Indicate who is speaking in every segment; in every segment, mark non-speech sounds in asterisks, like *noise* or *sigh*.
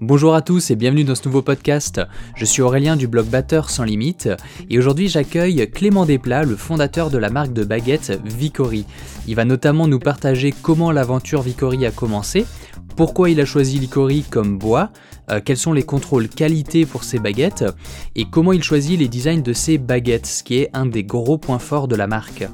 Speaker 1: Bonjour à tous et bienvenue dans ce nouveau podcast. Je suis Aurélien du blog Batteur sans limite et aujourd'hui j'accueille Clément Desplats, le fondateur de la marque de baguettes Vicory. Il va notamment nous partager comment l'aventure Vicory a commencé, pourquoi il a choisi Vicory comme bois, euh, quels sont les contrôles qualité pour ses baguettes et comment il choisit les designs de ses baguettes, ce qui est un des gros points forts de la marque.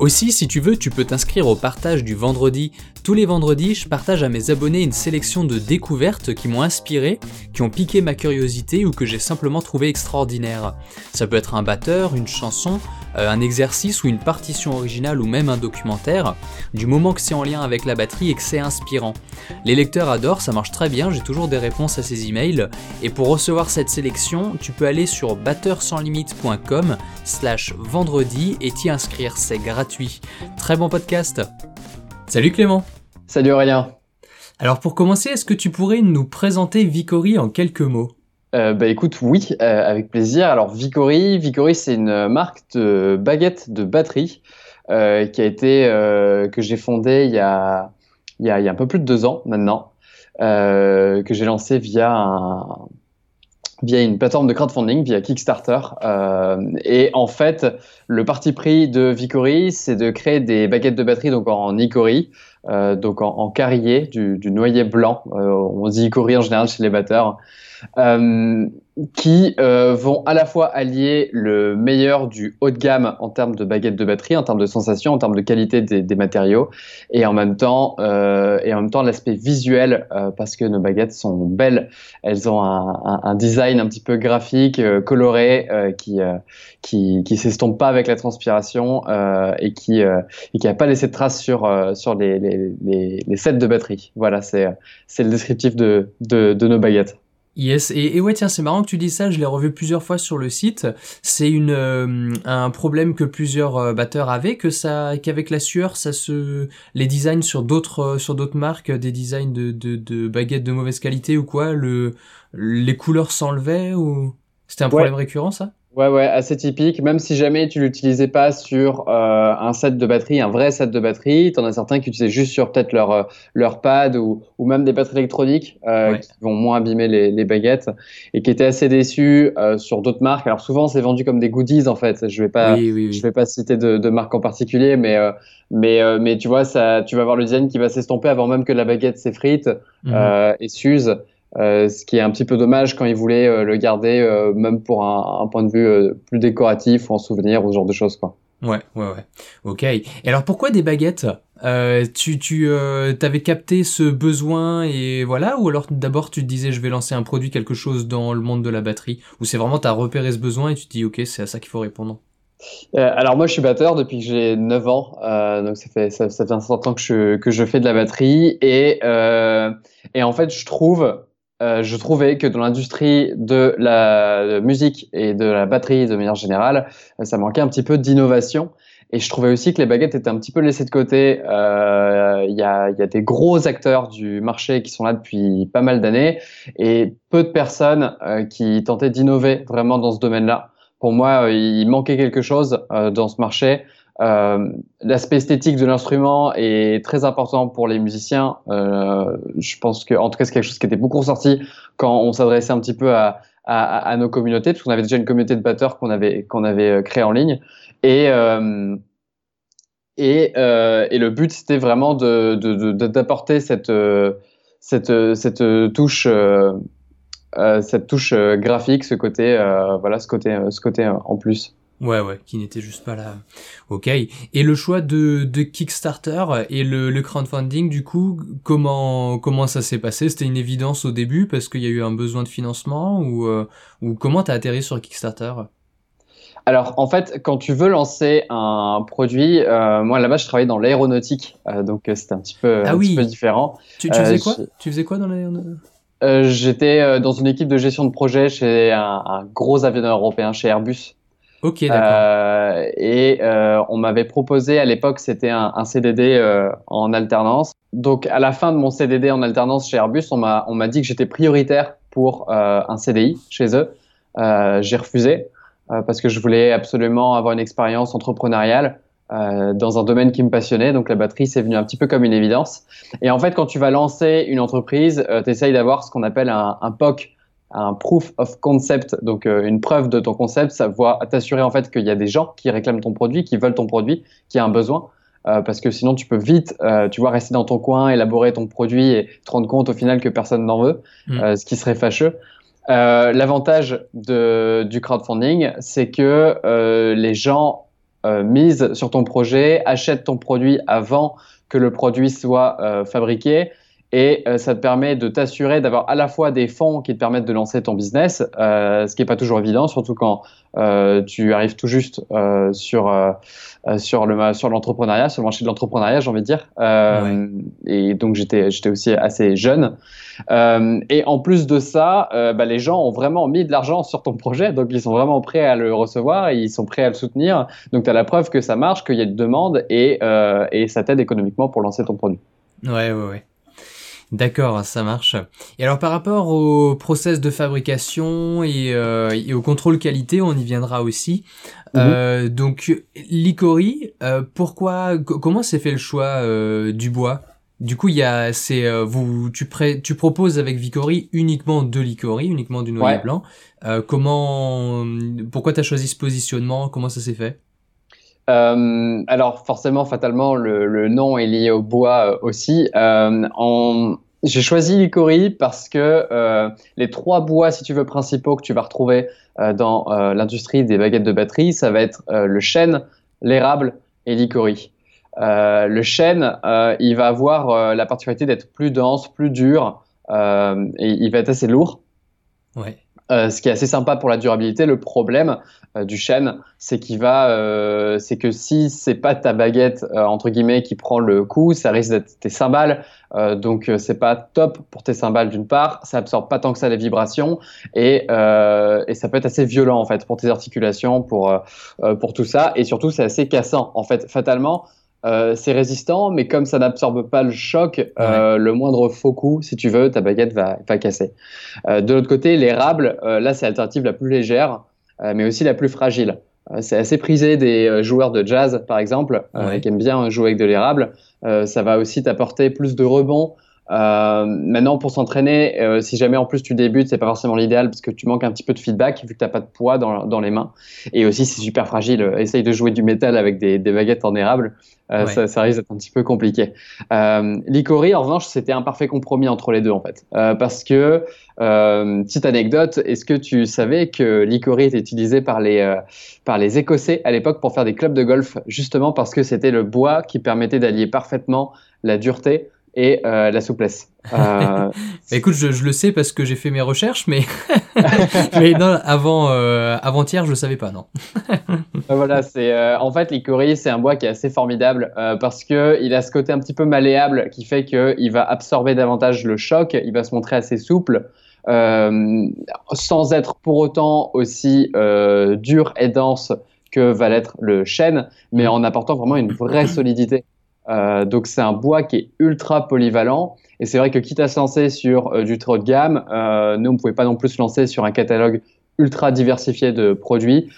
Speaker 1: Aussi, si tu veux, tu peux t'inscrire au partage du vendredi. Tous les vendredis, je partage à mes abonnés une sélection de découvertes qui m'ont inspiré, qui ont piqué ma curiosité ou que j'ai simplement trouvé extraordinaire. Ça peut être un batteur, une chanson, euh, un exercice ou une partition originale ou même un documentaire, du moment que c'est en lien avec la batterie et que c'est inspirant. Les lecteurs adorent, ça marche très bien, j'ai toujours des réponses à ces emails, et pour recevoir cette sélection, tu peux aller sur batteursanslimite.com slash vendredi et t'y inscrire, c'est gratuit Très bon podcast. Salut Clément.
Speaker 2: Salut Aurélien.
Speaker 1: Alors pour commencer, est-ce que tu pourrais nous présenter Vicory en quelques mots?
Speaker 2: Euh, bah écoute, oui, euh, avec plaisir. Alors Vicory, Vicory c'est une marque de baguettes de batterie euh, qui a été que j'ai fondée il y a, il y a, il y a un peu plus de deux ans maintenant, que j'ai lancé via un, via une plateforme de crowdfunding, via Kickstarter. Euh, et en fait, le parti pris de Vicory, c'est de créer des baguettes de batterie donc en Icory, euh, donc en, en carrier, du, du, noyer blanc. Euh, on dit Icory en général chez les batteurs. Euh, qui euh, vont à la fois allier le meilleur du haut de gamme en termes de baguettes de batterie, en termes de sensations, en termes de qualité des, des matériaux, et en même temps, euh, et en même temps l'aspect visuel, euh, parce que nos baguettes sont belles. Elles ont un, un, un design un petit peu graphique, euh, coloré, qui qui qui s'estompe pas avec la transpiration et qui et qui a pas laissé de traces sur sur les, les, les, les sets de batterie. Voilà, c'est c'est le descriptif de, de, de nos baguettes.
Speaker 1: Yes, et, et, ouais, tiens, c'est marrant que tu dis ça, je l'ai revu plusieurs fois sur le site. C'est une euh, un problème que plusieurs euh, batteurs avaient, que ça, qu'avec la sueur, ça se, les designs sur d'autres euh, sur d'autres marques, des designs de, de, de, baguettes de mauvaise qualité ou quoi, le les couleurs s'enlevaient ou c'était un problème récurrent ça?
Speaker 2: Ouais, ouais, assez typique. Même si jamais tu l'utilisais pas sur euh, un set de batterie, un vrai set de batterie, t'en as certains qui utilisaient juste sur peut-être leur euh, leur pad ou, ou même des batteries électroniques euh, ouais. qui vont moins abîmer les, les, baguettes et qui étaient assez déçus euh, sur d'autres marques. Alors souvent c'est vendu comme des goodies en fait. Je vais pas, oui, oui, oui. je vais pas citer de, de marque en particulier, mais euh, mais mais tu vois ça, tu vas avoir le design qui va s'estomper avant même que la baguette s'effrite mm -hmm. et s'use. Euh, ce qui est un petit peu dommage quand ils voulaient euh, le garder, euh, même pour un, un, point de vue euh, plus décoratif ou en souvenir ou ce genre de choses. Quoi.
Speaker 1: Ouais, ouais, ouais. Ok. Et alors pourquoi des baguettes? Tu, tu avais capté ce besoin et voilà Ou alors d'abord tu te disais je vais lancer un produit, quelque chose dans le monde de la batterie? Ou c'est vraiment tu as repéré ce besoin et tu te dis ok, c'est à ça qu'il faut répondre?
Speaker 2: Euh, alors moi je suis batteur depuis que j'ai 9 ans, euh, donc ça fait ça, ça fait un certain temps que je que je fais de la batterie et euh, et en fait je trouve euh, je trouvais que dans l'industrie de la musique et de la batterie de manière générale, euh, ça manquait un petit peu d'innovation. Et je trouvais aussi que les baguettes étaient un petit peu laissées de côté. Euh, il y, a, y, a, des gros acteurs du marché qui sont là depuis pas mal d'années et peu de personnes euh, qui tentaient d'innover vraiment dans ce domaine-là. Pour moi, il manquait quelque chose dans ce marché. Euh, L'aspect esthétique de l'instrument est très important pour les musiciens. Euh, je pense que, en tout cas, c'est quelque chose qui était beaucoup ressorti quand on s'adressait un petit peu à, nos communautés, parce qu'on avait déjà une communauté de batteurs qu'on avait qu'on avait euh, créée en ligne. Et et, le but, c'était vraiment d'apporter cette, cette, cette touche, cette touche graphique, ce côté, voilà, ce côté, ce côté en plus.
Speaker 1: Ouais, ouais, qui n'était juste pas là. Ok. Et le choix de, de Kickstarter et le, le crowdfunding, du coup, comment comment ça s'est passé? C'était une évidence au début parce qu'il y a eu un besoin de financement ou euh, ou comment t'as atterri sur Kickstarter?
Speaker 2: Alors, en fait, quand tu veux lancer un produit, euh, moi là-bas, je travaillais dans l'aéronautique, euh, donc c'était un petit peu,
Speaker 1: ah
Speaker 2: un
Speaker 1: oui.
Speaker 2: petit peu différent.
Speaker 1: Tu, tu faisais quoi? Tu faisais quoi dans l'aéronautique
Speaker 2: euh, J'étais dans une équipe de gestion de projet chez un, un gros avionneur européen, chez Airbus.
Speaker 1: Ok, d'accord.
Speaker 2: Euh, et euh, on m'avait proposé à l'époque, c'était un, un, CDD euh, en alternance. Donc à la fin de mon CDD en alternance chez Airbus, on m'a on m'a dit que j'étais prioritaire pour un CDI chez eux. J'ai refusé parce que je voulais absolument avoir une expérience entrepreneuriale. euh, dans un domaine qui me passionnait. Donc la batterie, c'est venu un petit peu comme une évidence. Et en fait, quand tu vas lancer une entreprise, euh, tu essayes d'avoir ce qu'on appelle un, un, POC, un Proof of Concept, donc euh, une preuve de ton concept. Ça va t'assurer en fait qu'il y a des gens qui réclament ton produit, qui veulent ton produit, qui a un besoin. Euh, parce que sinon tu peux vite, tu vois, rester dans ton coin, élaborer ton produit et te rendre compte au final que personne n'en veut, mm. ce qui serait fâcheux. L'avantage du crowdfunding, c'est que les gens euh, mise sur ton projet, achète ton produit avant que le produit soit euh, fabriqué. Et euh, ça te permet de t'assurer d'avoir à la fois des fonds qui te permettent de lancer ton business, ce qui n'est pas toujours évident, surtout quand tu arrives tout juste sur sur le sur l'entrepreneuriat, sur le marché de l'entrepreneuriat, j'ai envie de dire. Et donc j'étais j'étais aussi assez jeune. Euh, et en plus de ça, euh, bah, les gens ont vraiment mis de l'argent sur ton projet, donc ils sont vraiment prêts à le recevoir et ils sont prêts à le soutenir. Donc tu as la preuve que ça marche, qu'il y a une demande et, euh, et ça t'aide économiquement pour lancer ton produit.
Speaker 1: Ouais, ouais, ouais. D'accord, ça marche. Et alors par rapport au process de fabrication et, euh, et au contrôle qualité, on y viendra aussi. Mhm. Euh, donc l'Icori, euh, pourquoi, comment s'est fait le choix euh, du bois? Du coup, il y a, c'est, euh, vous, tu, pré, tu proposes avec Vicori uniquement de l'Icori, uniquement du noyer blanc. Euh, comment, pourquoi tu as choisi ce positionnement? Comment ça s'est fait?
Speaker 2: Euh, alors forcément, fatalement, le, nom est lié au bois euh, aussi. Euh. J'ai choisi l'icori parce que les trois bois, si tu veux, principaux que tu vas retrouver dans l'industrie des baguettes de batterie, ça va être le chêne, l'érable et l'icori. Le chêne, il va avoir la particularité d'être plus dense, plus dur, et il va être assez lourd.
Speaker 1: Ouais.
Speaker 2: Ce qui est assez sympa pour la durabilité. Le problème du chêne, c'est qu'il va, c'est que si c'est pas ta baguette entre guillemets qui prend le coup, ça risque d'être tes cymbales. donc c'est pas top pour tes cymbales d'une part. Ça absorbe pas tant que ça les vibrations et, et ça peut être assez violent en fait pour tes articulations, pour pour tout ça. Et surtout c'est assez cassant en fait. Fatalement, euh, c'est résistant, mais comme ça n'absorbe pas le choc, euh, le moindre faux coup, si tu veux, ta baguette va, va casser. Euh, de l'autre côté, l'érable, là, c'est l'alternative la plus légère, mais aussi la plus fragile. c'est assez prisé des joueurs de jazz, par exemple, qui aiment bien jouer avec de l'érable. ça va aussi t'apporter plus de rebond. maintenant, pour s'entraîner, si jamais en plus tu débutes, c'est pas forcément l'idéal parce que tu manques un petit peu de feedback vu que t'as pas de poids dans, dans les mains. Et aussi, c'est super fragile. Essaye de jouer du métal avec des, des baguettes en érable. Euh, ça, ça, risque d'être un petit peu compliqué. Euh, L'Icori, en revanche, c'était un parfait compromis entre les deux, en fait. Euh, parce que, euh, petite anecdote, est-ce que tu savais que l'Icori était utilisé par les, euh, par les Écossais à l'époque pour faire des clubs de golf, justement parce que c'était le bois qui permettait d'allier parfaitement la dureté et euh, la souplesse.
Speaker 1: Euh... *laughs* Écoute, je, je, le sais parce que j'ai fait mes recherches, mais, *laughs* mais non, avant euh, avant-hier, je le savais pas, non.
Speaker 2: voilà, c'est en fait l'icori, c'est un bois qui est assez formidable parce que il a ce côté un petit peu malléable qui fait que il va absorber davantage le choc, il va se montrer assez souple. sans être pour autant aussi dur et dense que va l'être le chêne, mais en apportant vraiment une vraie solidité. Euh, donc c'est un bois qui est ultra polyvalent. Et c'est vrai que quitte à se lancer sur euh, du trop de gamme, euh, nous on ne pouvait pas non plus se lancer sur un catalogue ultra diversifié de produits.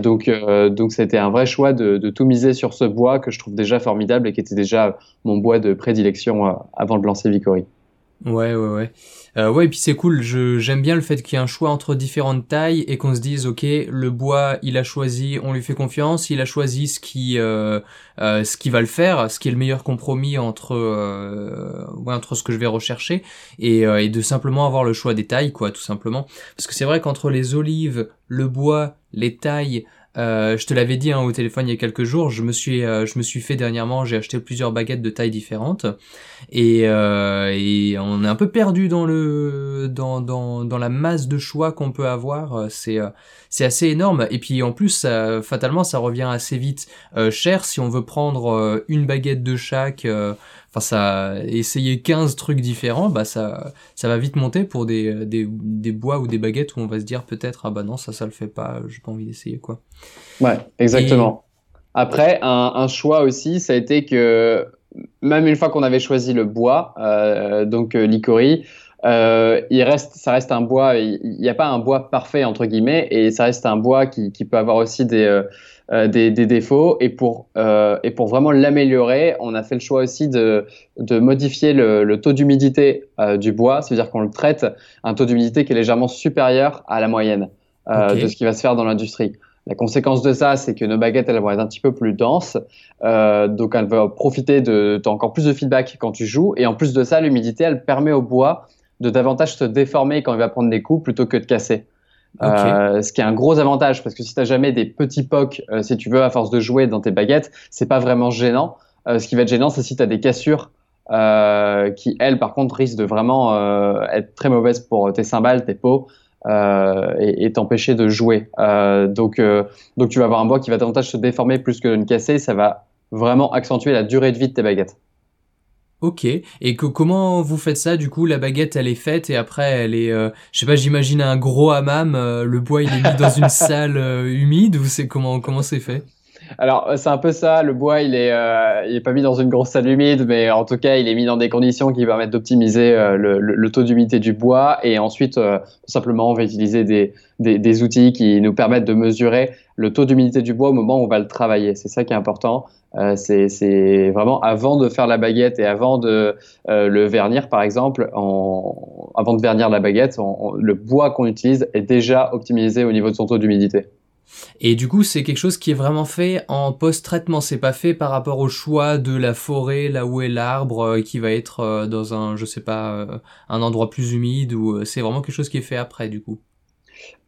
Speaker 2: donc donc c'était un vrai choix de, de, tout miser sur ce bois que je trouve déjà formidable et qui était déjà mon bois de prédilection avant de lancer Vicori.
Speaker 1: Ouais, ouais, ouais. Euh, ouais, et puis c'est cool. Je j'aime bien le fait qu'il y ait un choix entre différentes tailles et qu'on se dise, ok, le bois, il a choisi, on lui fait confiance, il a choisi ce qui, euh, euh, ce qui va le faire, ce qui est le meilleur compromis entre, euh, ouais, entre ce que je vais rechercher et, et de simplement avoir le choix des tailles, quoi, tout simplement. Parce que c'est vrai qu'entre les olives, le bois, les tailles, euh, je te l'avais dit hein, au téléphone il y a quelques jours, je me suis, euh, je me suis fait dernièrement, j'ai acheté plusieurs baguettes de tailles différentes et, euh, et on est un peu perdu dans le, dans, dans, dans la masse de choix qu'on peut avoir. C'est, c'est assez énorme. Et puis en plus, fatalement, ça revient assez vite cher si on veut prendre une baguette de chaque enfin ça essayer 15 trucs différents bah ça ça va vite monter pour des, des, des bois ou des baguettes où on va se dire peut-être ah bah non ça ça le fait pas j'ai pas envie d'essayer quoi.
Speaker 2: Ouais exactement. Après un, un, choix aussi ça a été que même une fois qu'on avait choisi le bois euh, donc euh, l'icori euh, il reste, ça reste un bois. Il n'y a pas un bois parfait entre guillemets, et ça reste un bois qui, qui peut avoir aussi des, euh, des, des, défauts et pour, et pour vraiment l'améliorer, on a fait le choix aussi de, de modifier le, le taux d'humidité du bois, c'est-à-dire qu'on le traite à un taux d'humidité qui est légèrement supérieur à la moyenne de ce qui va se faire dans l'industrie. La conséquence de ça, c'est que nos baguettes, elles vont être un petit peu plus denses, euh, donc elles vont profiter de, encore plus de feedback quand tu joues, et en plus de ça, l'humidité, elle permet au bois de davantage se déformer quand il va prendre des coups plutôt que de casser. Euh, ce qui est un gros avantage parce que si tu n'as jamais des petits pocs, euh, si tu veux, à force de jouer dans tes baguettes, c'est pas vraiment gênant. Euh, ce qui va être gênant, c'est si tu as des cassures qui, elles, par contre, risquent de vraiment être très mauvaises pour tes cymbales, tes peaux. Euh, et, t'empêcher de jouer. Donc, donc tu vas avoir un bois qui va davantage se déformer plus que de ne casser. Ça va vraiment accentuer la durée de vie de tes baguettes.
Speaker 1: Ok. Et que, comment vous faites ça Du coup, la baguette, elle est faite et après, elle est, je sais pas, j'imagine un gros hammam. le bois, il est mis dans une *laughs* salle humide ou c'est comment comment c'est fait?
Speaker 2: Alors, c'est un peu ça. Le bois, il est, euh, il est pas mis dans une grosse salle humide, mais en tout cas, il est mis dans des conditions qui permettent d'optimiser euh, le, le, taux d'humidité du bois. Et ensuite, euh, simplement, on va utiliser des, des, des, outils qui nous permettent de mesurer le taux d'humidité du bois au moment où on va le travailler. C'est ça qui est important. Euh, c'est vraiment avant de faire la baguette et avant de le vernir, par exemple, avant de vernir la baguette, le bois qu'on utilise est déjà optimisé au niveau de son taux d'humidité.
Speaker 1: Et du coup, c'est quelque chose qui est vraiment fait en post-traitement. C'est pas fait par rapport au choix de la forêt, là où est l'arbre, euh, qui va être euh, dans un, je sais pas, euh, un endroit plus humide, ou c'est vraiment quelque chose qui est fait après, du coup.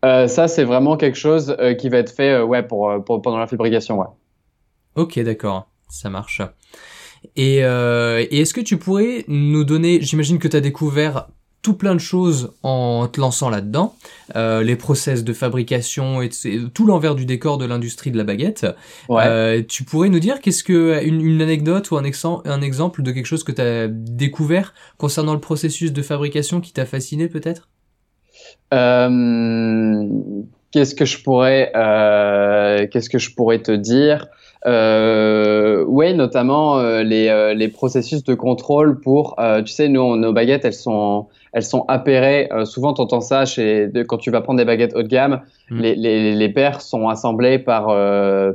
Speaker 2: ça, c'est vraiment quelque chose qui va être fait, ouais, pour, pendant la fabrication, ouais.
Speaker 1: Ok, d'accord, ça marche. Et, et est-ce que tu pourrais nous donner, j'imagine que tu as découvert tout plein de choses en te lançant là-dedans, euh, les process de fabrication et tout l'envers du décor de l'industrie de la baguette. Euh, tu pourrais nous dire qu'est-ce que une, anecdote ou un, un exemple de quelque chose que tu as découvert concernant le processus de fabrication qui t'a fasciné peut-être?
Speaker 2: Euh, Qu'est-ce que je pourrais qu'est-ce que je pourrais te dire? Euh, oui, notamment euh, les, euh, les, processus de contrôle pour, euh, tu sais, nous, nos baguettes, elles sont, elles sont appairées. souvent, tu entends ça chez, quand tu vas prendre des baguettes haut de gamme, mm. les, les, les, paires sont assemblées par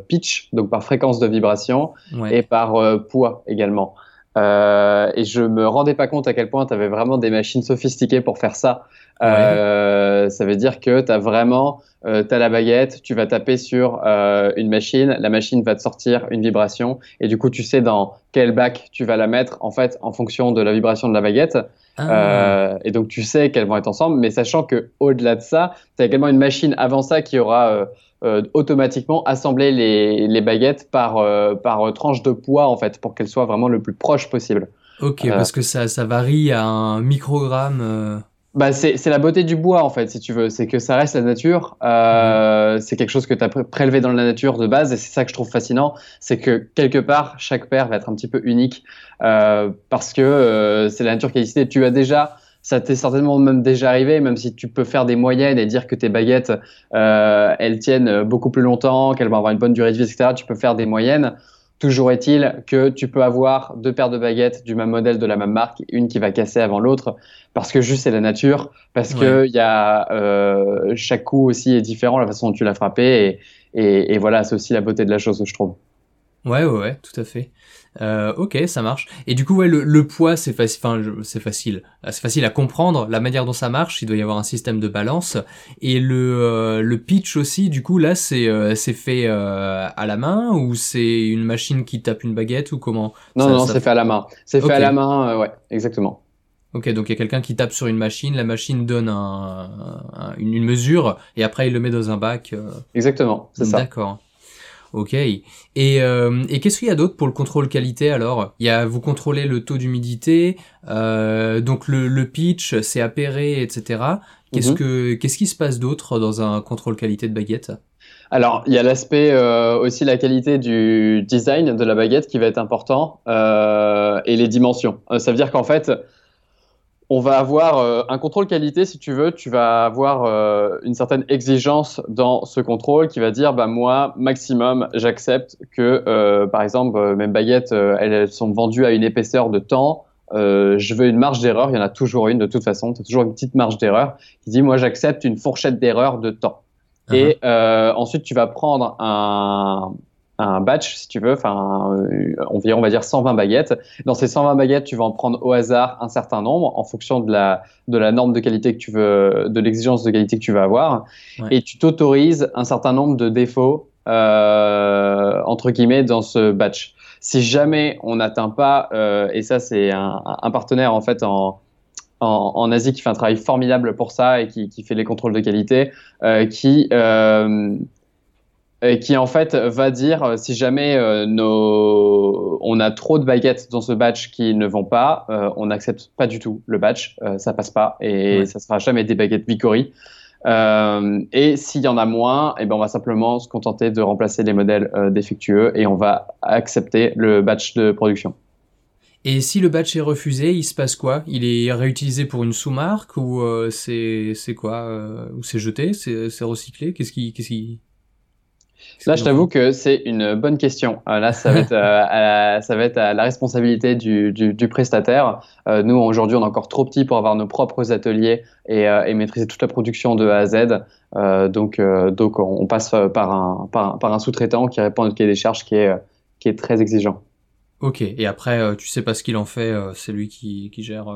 Speaker 2: pitch, donc par fréquence de vibration, et par poids également. Euh, et je me rendais pas compte à quel point tu avais vraiment des machines sophistiquées pour faire ça. Euh, ça veut dire que tu as vraiment, euh, tu as la baguette, tu vas taper sur euh, une machine, la machine va te sortir une vibration et du coup tu sais dans quel bac tu vas la mettre en fait en fonction de la vibration de la baguette. Ah. Et donc tu sais qu'elles vont être ensemble, mais sachant que au-delà de ça, tu as également une machine avant ça qui aura euh, euh, automatiquement assembler les, les baguettes par, euh, par tranche de poids en fait pour qu'elles soient vraiment le plus proche possible.
Speaker 1: Ok, euh, parce que ça, ça varie à un microgramme.
Speaker 2: Bah c'est la beauté du bois en fait, si tu veux. C'est que ça reste la nature. Euh, C'est quelque chose que tu as prélevé dans la nature de base et c'est ça que je trouve fascinant. C'est que quelque part, chaque paire va être un petit peu unique euh, parce que c'est la nature qui a décidé. Tu as déjà ça t'est certainement même déjà arrivé, même si tu peux faire des moyennes et dire que tes baguettes, euh, elles tiennent beaucoup plus longtemps, qu'elles vont avoir une bonne durée de vie, etc. Tu peux faire des moyennes. Toujours est-il que tu peux avoir deux paires de baguettes du même modèle, de la même marque, une qui va casser avant l'autre, parce que juste c'est la nature, parce que il y a euh, chaque coup aussi est différent, la façon dont tu l'as frappé, et, et, et voilà, c'est aussi la beauté de la chose, je trouve.
Speaker 1: Ouais, ouais, ouais, tout à fait. Euh, ok, ça marche. Et du coup, ouais, le, le poids, c'est facile. Enfin, c'est facile. Euh, c'est facile à comprendre la manière dont ça marche. Il doit y avoir un système de balance. Et le euh, le pitch aussi. Du coup, là, c'est euh, c'est fait à la main ou c'est une machine qui tape une baguette ou comment
Speaker 2: Non, non, c'est fait à la main. C'est fait à la main. ouais, exactement.
Speaker 1: Ok, donc il y a quelqu'un qui tape sur une machine, la machine donne un, une, mesure et après il le met dans un bac.
Speaker 2: Exactement, c'est ça.
Speaker 1: D'accord. Ok. Et, euh, et qu'est-ce qu'il y a d'autre pour le contrôle qualité alors? Il y a vous contrôlez le taux d'humidité, euh, donc le, le pitch, c'est appairé, etc. Qu'est-ce mhm. que qu'est-ce qui se passe d'autre dans un contrôle qualité de baguette?
Speaker 2: Alors, il y a l'aspect euh, aussi la qualité du design de la baguette qui va être important euh, et les dimensions. Euh, ça veut dire qu'en fait, on va avoir euh, un contrôle qualité, si tu veux, tu vas avoir euh, une certaine exigence dans ce contrôle qui va dire, bah moi, maximum, j'accepte que, euh, par exemple, mes baguettes, elles, sont vendues à une épaisseur de temps. je veux une marge d'erreur, il y en a toujours une de toute façon, tu as toujours une petite marge d'erreur qui dit, moi, j'accepte une fourchette d'erreur de temps. Et uh-huh. ensuite, tu vas prendre un, un batch, si tu veux, enfin, environ, on va dire 120 baguettes. Dans ces 120 baguettes, tu vas en prendre au hasard un certain nombre en fonction de la, de la norme de qualité que tu veux, de l'exigence de qualité que tu vas avoir. Et tu t'autorises un certain nombre de défauts, euh, entre guillemets, dans ce batch. Si jamais on n'atteint pas, euh, et ça, c'est un, un, partenaire, en fait, en, en, en, Asie qui fait un travail formidable pour ça et qui, qui fait les contrôles de qualité, euh, qui, euh, et qui en fait va dire euh, si jamais euh, nos... on a trop de baguettes dans ce batch qui ne vont pas, euh, on n'accepte pas du tout le batch, euh, ça passe pas et ça sera jamais des baguettes Vicory. et s'il y en a moins, et eh ben on va simplement se contenter de remplacer les modèles défectueux et on va accepter le batch de production.
Speaker 1: Et si le batch est refusé, il se passe quoi? Il est réutilisé pour une sous-marque ou c'est c'est quoi? Ou c'est jeté? C'est recyclé? Qu'est-ce qui qu'est-ce qui
Speaker 2: Là, je t'avoue que c'est une bonne question. Euh, là, ça va être, euh, *laughs* à, ça va être à la responsabilité du, du, du prestataire. Euh, nous, aujourd'hui, on est encore trop petit pour avoir nos propres ateliers et, et maîtriser toute la production de A à Z. donc, donc, on passe par un, par un, un sous-traitant qui répond à notre cahier des charges qui est, qui est très exigeant.
Speaker 1: Ok, et après, tu sais pas ce qu'il en fait, c'est lui qui, qui gère.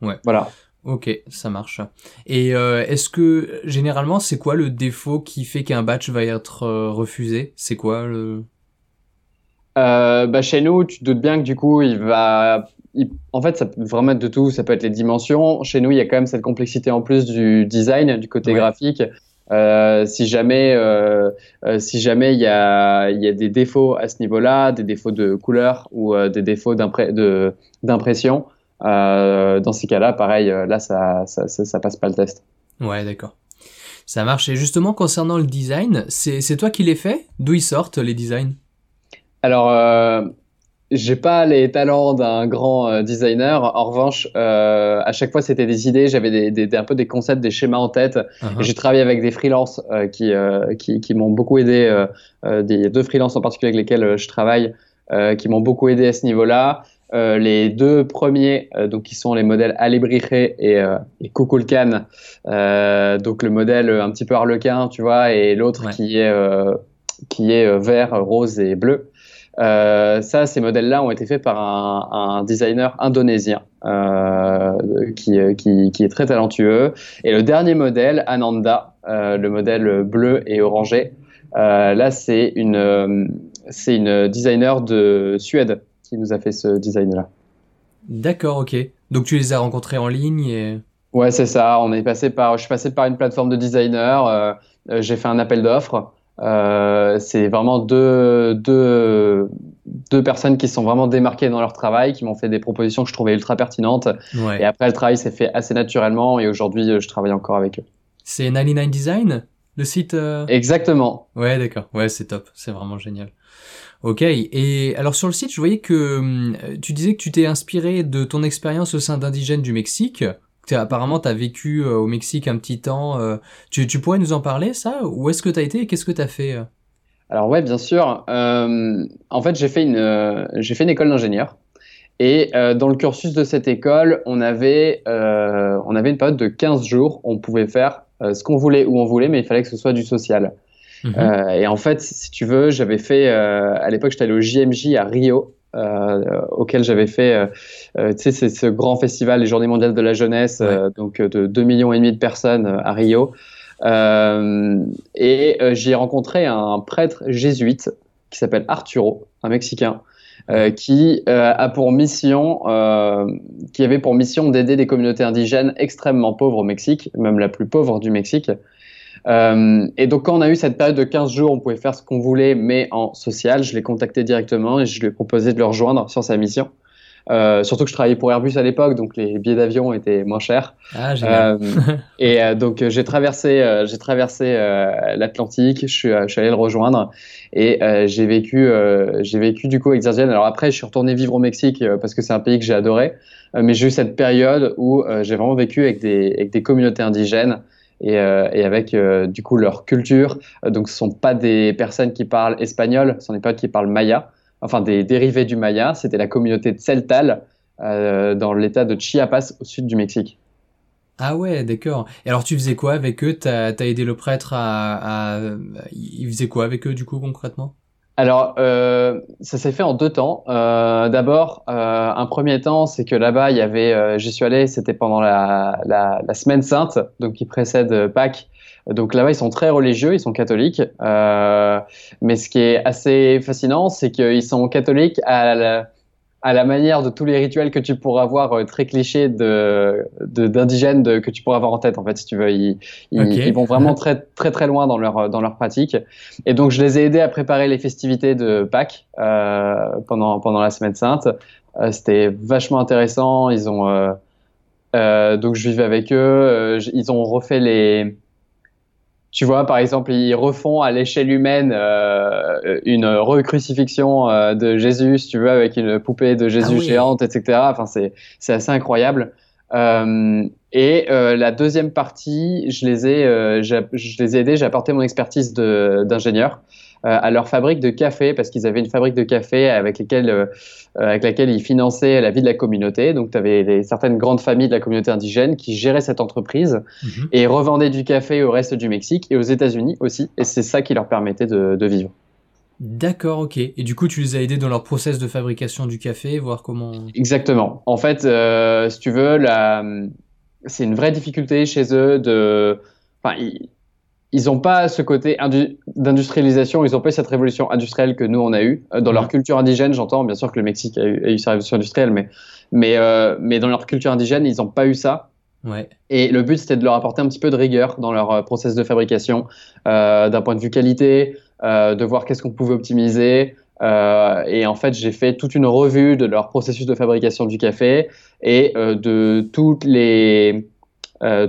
Speaker 1: Ouais.
Speaker 2: Voilà.
Speaker 1: Ok, ça marche. Et euh, est-ce que généralement c'est quoi le défaut qui fait qu'un batch va être euh, refusé? C'est quoi le
Speaker 2: euh, bah chez nous, tu te doutes bien que du coup, il va. En fait, ça peut vraiment être de tout. Ça peut être les dimensions. Chez nous, il y a quand même cette complexité en plus du design, du côté graphique. Euh, si jamais, euh, si jamais il y a, y a des défauts à ce niveau-là, des défauts de couleur ou des défauts d'impression, dans ces cas-là, pareil, euh, là, ça, ça, ça, passe pas le test.
Speaker 1: Ouais, d'accord. Ça marche. Et justement, concernant le design, c'est toi qui les fait? D'où ils sortent les designs?
Speaker 2: Alors, euh, j'ai pas les talents d'un grand euh, designer. En revanche, euh, à chaque fois, c'était des idées. J'avais des, des, un peu des concepts, des schémas en tête. Uh-huh. J'ai travaillé avec des freelances euh, qui, qui, qui m'ont beaucoup aidé. des deux freelances en particulier avec lesquels je travaille, qui m'ont beaucoup aidé à ce niveau-là. Euh, les deux premiers, euh, donc qui sont les modèles Alebrije et, euh, et Kukulkan, euh, donc le modèle un petit peu harlequin, tu vois, et l'autre qui est qui est vert, rose et bleu. ça, ces modèles-là ont été faits par un, un designer indonésien qui, qui, qui, est très talentueux. Et le dernier modèle, Ananda, le modèle bleu et orangé, là, c'est une, c'est une designer de Suède nous a fait ce design-là.
Speaker 1: D'accord, ok. Donc tu les as rencontrés en ligne et...
Speaker 2: Ouais, c'est ça. On est passé par, je suis passé par une plateforme de designer. Euh, euh, j'ai fait un appel d'offres. Euh, c'est vraiment deux, deux, deux personnes qui sont vraiment démarquées dans leur travail, qui m'ont fait des propositions que je trouvais ultra pertinentes. Et après, le travail s'est fait assez naturellement et aujourd'hui, je travaille encore avec eux.
Speaker 1: C'est 99 Design, le site
Speaker 2: Exactement.
Speaker 1: Ouais, d'accord. Ouais, c'est top. C'est vraiment génial. Ok, et alors sur le site, je voyais que hum, tu disais que tu t'es inspiré de ton expérience au sein d'indigènes du Mexique. apparemment, tu as vécu euh, au Mexique un petit temps. Euh, tu, pourrais nous en parler, ça? Où est-ce que tu as été et qu'est-ce que tu as fait euh?
Speaker 2: Alors ouais, bien sûr. Euh, en fait, j'ai fait une, fait une école d'ingénieur. Et euh, dans le cursus de cette école, on avait, euh, on avait une période de 15 jours. On pouvait faire ce qu'on voulait, où on voulait, mais il fallait que ce soit du social. Mhm. Euh, et en fait, si tu veux, j'avais fait, euh, à l'époque, j'étais allé au JMJ à Rio, euh, auquel j'avais fait, tu sais, c'est ce grand festival, les Journées mondiales de la jeunesse, ouais. donc de 2 millions et demi de personnes à Rio. et j'y ai rencontré un prêtre jésuite qui s'appelle Arturo, un Mexicain, qui a pour mission, qui avait pour mission d'aider des communautés indigènes extrêmement pauvres au Mexique, même la plus pauvre du Mexique. Euh, et donc, quand on a eu cette période de 15 jours, on pouvait faire ce qu'on voulait, mais en social, je l'ai contacté directement et je lui ai proposé de le rejoindre sur sa mission. Euh, surtout que je travaillais pour Airbus à l'époque, donc les billets d'avion étaient moins chers.
Speaker 1: Ah.
Speaker 2: Euh, et euh, donc j'ai traversé, j'ai traversé l'Atlantique, je suis, je suis allé le rejoindre et j'ai vécu, j'ai vécu du coup avec Zerzian. Alors après, je suis retourné vivre au Mexique parce que c'est un pays que j'ai adoré, mais j'ai eu cette période où j'ai vraiment vécu avec des, avec des communautés indigènes et, euh, et avec euh, du coup leur culture. Euh, donc ce sont pas des personnes qui parlent espagnol, ce sont des personnes qui parlent maya, enfin des dérivés du maya. C'était la communauté de Celtal dans l'état de Chiapas au sud du Mexique.
Speaker 1: Ah ouais, d'accord. Et alors tu faisais quoi avec eux? T'as as aidé le prêtre à... Il faisait quoi avec eux du coup concrètement?
Speaker 2: Alors, euh, ça s'est fait en deux temps. Euh, D'abord, euh, un premier temps, c'est que là-bas, il y avait, euh, j'y suis allé, c'était pendant la, la, la, semaine sainte, donc qui précède Pâques. Donc là-bas, ils sont très religieux, ils sont catholiques. Euh, mais ce qui est assez fascinant, c'est qu'ils sont catholiques à la, à la manière de tous les rituels que tu pourras avoir euh, très clichés de d'indigènes de, que tu pourras avoir en tête en fait si tu veux. Ils, ils, vont vraiment très très très loin dans leur dans leur pratique. Et donc je les ai aidés à préparer les festivités de Pâques euh, pendant pendant la semaine sainte. Euh, c'était vachement intéressant. Ils ont euh, euh donc je vivais avec eux. Euh, ils ont refait les tu vois, par exemple, ils refont à l'échelle humaine euh, une recrucifixion euh, de Jésus, si tu veux, avec une poupée de Jésus ah géante, etc. Enfin, c'est c'est assez incroyable. Euh, et euh, la deuxième partie, je les ai, euh, je les ai aidés, j'ai apporté mon expertise d'ingénieur. Euh, à leur fabrique de café parce qu'ils avaient une fabrique de café avec, lesquelles, euh, avec laquelle ils finançaient la vie de la communauté. Donc, tu avais certaines grandes familles de la communauté indigène qui géraient cette entreprise mhm. et revendaient du café au reste du Mexique et aux États-Unis aussi. Et c'est ça qui leur permettait de, de vivre.
Speaker 1: D'accord, ok. Et du coup, tu les as aidés dans leur process de fabrication du café, voir comment.
Speaker 2: Exactement. En fait, euh, si tu veux, la... c'est une vraie difficulté chez eux de. Enfin, ils n'ont pas ce côté d'industrialisation, ils n'ont pas cette révolution industrielle que nous on a eu euh, dans leur culture indigène. J'entends bien sûr que le Mexique a eu, a eu sa révolution industrielle, mais mais euh, mais dans leur culture indigène, ils n'ont pas eu ça.
Speaker 1: Ouais.
Speaker 2: Et le but c'était de leur apporter un petit peu de rigueur dans leur euh, process de fabrication, euh, d'un point de vue qualité, euh, de voir qu'est-ce qu'on pouvait optimiser. Euh, et en fait, j'ai fait toute une revue de leur processus de fabrication du café et de toutes les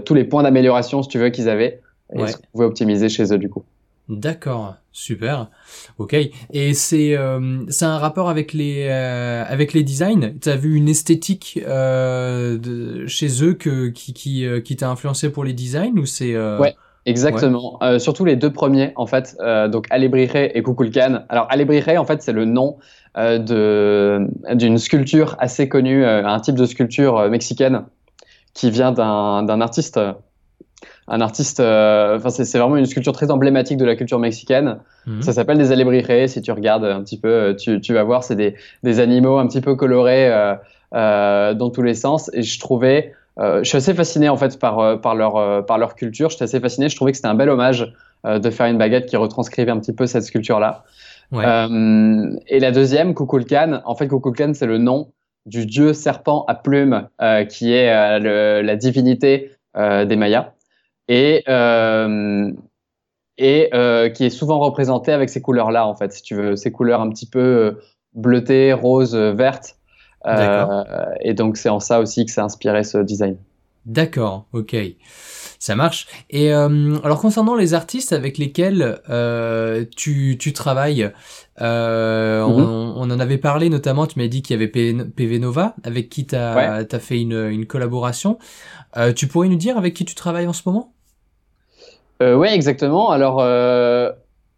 Speaker 2: tous les points d'amélioration, si tu veux, qu'ils avaient et ce qu'on pouvait optimiser chez eux du coup.
Speaker 1: D'accord, super. Ok. Et c'est euh, c'est un rapport avec les euh, avec les designs? T'as vu une esthétique euh, de, chez eux que qui qui, qui t'a influencé pour les designs ou c'est
Speaker 2: Ouais. Exactement. Ouais. surtout les deux premiers, en fait. donc, Alebrije et Kukulkan. Alors, Alebrije, en fait, c'est le nom de d'une sculpture assez connue, un type de sculpture mexicaine qui vient d'un artiste un artiste. Euh, enfin, c'est vraiment une sculpture très emblématique de la culture mexicaine. Mmh. Ça s'appelle des alebrijes. Si tu regardes un petit peu, euh, tu, tu vas voir, c'est des, des, animaux un petit peu colorés euh, dans tous les sens. Et je trouvais, euh, je suis assez fasciné en fait par par leur par leur culture. Je suis assez fasciné. Je trouvais que c'était un bel hommage de faire une baguette qui retranscrivait un petit peu cette sculpture là. Ouais. et la deuxième, Kukulkan. En fait, Kukulkan, c'est le nom du dieu serpent à plumes qui est le, la divinité des Mayas et euh, et euh, qui est souvent représenté avec ces couleurs-là, en fait, si tu veux, ces couleurs un petit peu euh, bleutées, roses, vertes. Et donc, c'est en ça aussi que ça a inspiré ce design.
Speaker 1: D'accord, ok. Ça marche. Et euh, alors concernant les artistes avec lesquels euh, tu, tu travailles, euh, mm -hmm. on, on, en avait parlé notamment, tu m'as dit qu'il y avait PV Nova avec qui tu as, ouais. as, fait une, une collaboration. Euh, tu pourrais nous dire avec qui tu travailles en ce moment?
Speaker 2: Euh, Oui, exactement. Alors, euh,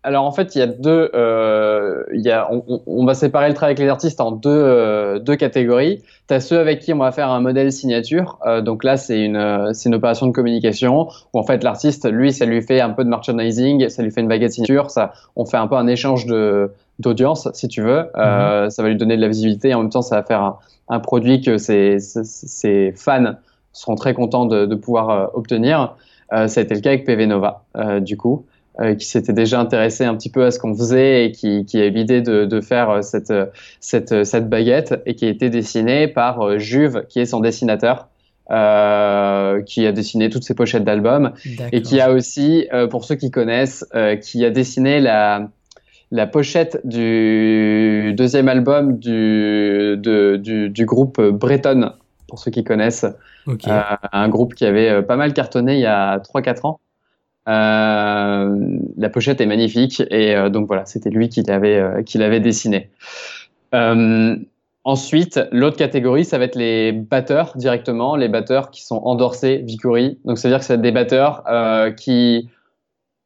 Speaker 2: alors en fait, il y a deux. Euh, il y a, on, on, va séparer le travail avec les artistes en deux, deux catégories. Tu as ceux avec qui on va faire un modèle signature. Donc là, c'est une, c'est une opération de communication où en fait l'artiste, lui, ça lui fait un peu de merchandising, ça lui fait une baguette signature. Ça, on fait un peu un échange de d'audience, si tu veux. -hmm. Ça va lui donner de la visibilité et en même temps, ça va faire un, un produit que ses, ses, ses fans seront très contents de, de pouvoir euh, obtenir. Euh, ça a été le cas avec PV Nova, euh, du coup, qui s'était déjà intéressé un petit peu à ce qu'on faisait et qui, qui a eu l'idée de, de, faire cette, cette, cette, baguette et qui a été dessinée par Juve, qui est son dessinateur. Euh, qui a dessiné toutes ses pochettes d'albums et qui a aussi, euh, pour ceux qui connaissent, qui a dessiné la, la pochette du deuxième album du, de, du, du, groupe Breton, pour ceux qui connaissent. Okay. Euh, un groupe qui avait euh, pas mal cartonné il y a 3-4 ans. Euh, la pochette est magnifique et donc voilà, c'était lui qui l'avait qui l'avait dessiné. ensuite, l'autre catégorie, ça va être les batteurs directement, les batteurs qui sont endorsés Vicori. Donc c'est-à-dire que c'est des batteurs qui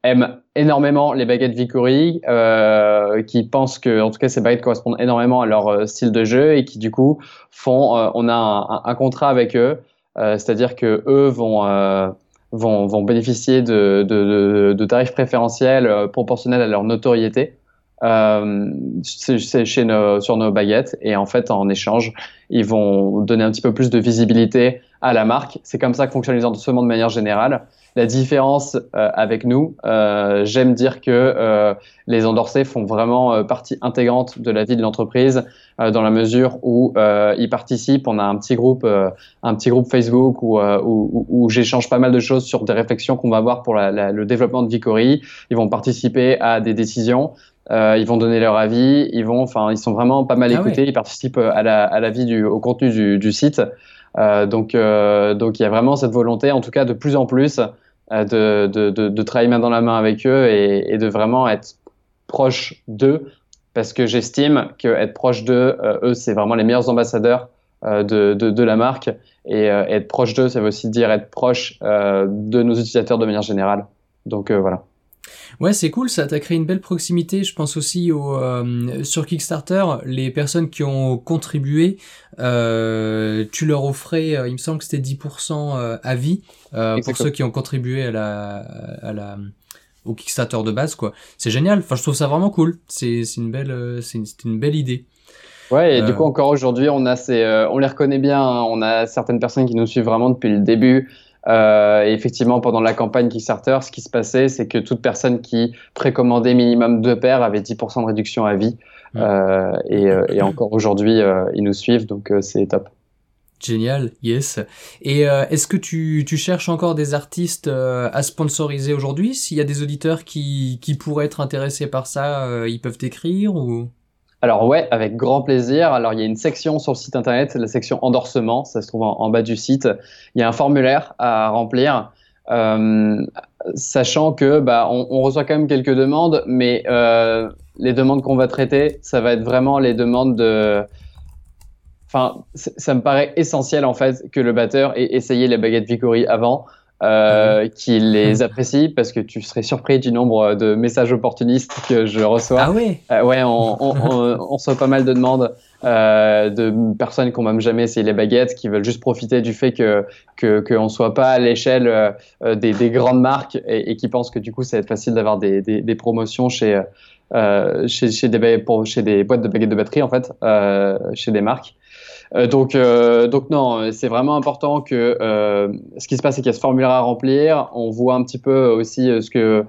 Speaker 2: aiment énormément les baguettes Vicori, euh, qui pensent que, en tout cas, ces baguettes correspondent énormément à leur euh, style de jeu et qui, du coup, font, euh, on a un, contrat avec eux c'est-à-dire que eux vont vont, vont bénéficier de, de, tarifs préférentiels proportionnels à leur notoriété. C'est chez nos, sur nos baguettes et en fait en échange ils vont donner un petit peu plus de visibilité à la marque. C'est comme ça que fonctionnent les endorsements de manière générale. La différence euh, avec nous, euh, j'aime dire que euh, les endorsés font vraiment euh, partie intégrante de la vie de l'entreprise euh, dans la mesure où ils participent. On a un petit groupe, un petit groupe Facebook où, où, où j'échange pas mal de choses sur des réflexions qu'on va avoir pour la, la, le développement de Vicory. Ils vont participer à des décisions. Euh, ils vont donner leur avis, ils vont, enfin, ils sont vraiment pas mal ah écoutés, ils participent à la, à la vie du, au contenu du, du site. Euh, donc, euh, donc il y a vraiment cette volonté, en tout cas de plus en plus, euh, de, de, de, de, travailler main dans la main avec eux et, et de vraiment être proche d'eux, parce que j'estime que être proche d'eux, euh, eux, c'est vraiment les meilleurs ambassadeurs de, de, de, la marque. Et être proche d'eux, ça veut aussi dire être proche de nos utilisateurs de manière générale. Donc voilà.
Speaker 1: Ouais, c'est cool, ça t'a créé une belle proximité. Je pense aussi au, euh, sur Kickstarter, les personnes qui ont contribué, euh, tu leur offrais, euh, il me semble que c'était 10% euh, à vie pour ceux qui ont contribué à la, à la, au Kickstarter de base, quoi. C'est génial. Enfin, je trouve ça vraiment cool. C'est, c'est une belle, c'est une, une, belle idée.
Speaker 2: Ouais, et du coup encore aujourd'hui, on a ces, on les reconnaît bien. Hein. On a certaines personnes qui nous suivent vraiment depuis le début. Euh, et effectivement, pendant la campagne Kickstarter, ce qui se passait, c'est que toute personne qui précommandait minimum deux paires avait 10% de réduction à vie. Euh, et, euh, et, encore aujourd'hui, euh, ils nous suivent, donc euh, c'est top.
Speaker 1: Génial, yes. Et est-ce que tu, tu, cherches encore des artistes à sponsoriser aujourd'hui? S'il y a des auditeurs qui, qui pourraient être intéressés par ça, ils peuvent t'écrire ou?
Speaker 2: Alors ouais, avec grand plaisir. Alors il y a une section sur le site internet, la section endorsement, ça se trouve en, bas du site. Il y a un formulaire à remplir, euh, sachant que bah, on, reçoit quand même quelques demandes, mais euh, les demandes qu'on va traiter, ça va être vraiment les demandes de... Enfin, ça me paraît essentiel en fait que le batteur ait essayé les baguettes Vicory avant euh, mhm. qui les *laughs* apprécie parce que tu serais surpris du nombre de messages opportunistes que je reçois.
Speaker 1: Ah ouais
Speaker 2: euh, Ouais, on, on, on, *laughs* on, reçoit pas mal de demandes euh, de personnes qui n'ont même jamais essayé les baguettes, qui veulent juste profiter du fait que qu'on que soit pas à l'échelle euh, des, des, grandes marques et, et, qui pensent que du coup ça va être facile d'avoir des, des, des, promotions chez, euh, chez, chez, des, pour, chez des boîtes de baguettes de batterie en fait, chez des marques. Euh, donc, euh, donc non, c'est vraiment important que euh, ce qui se passe, c'est qu'il y a ce formulaire à remplir. On voit un petit peu aussi ce que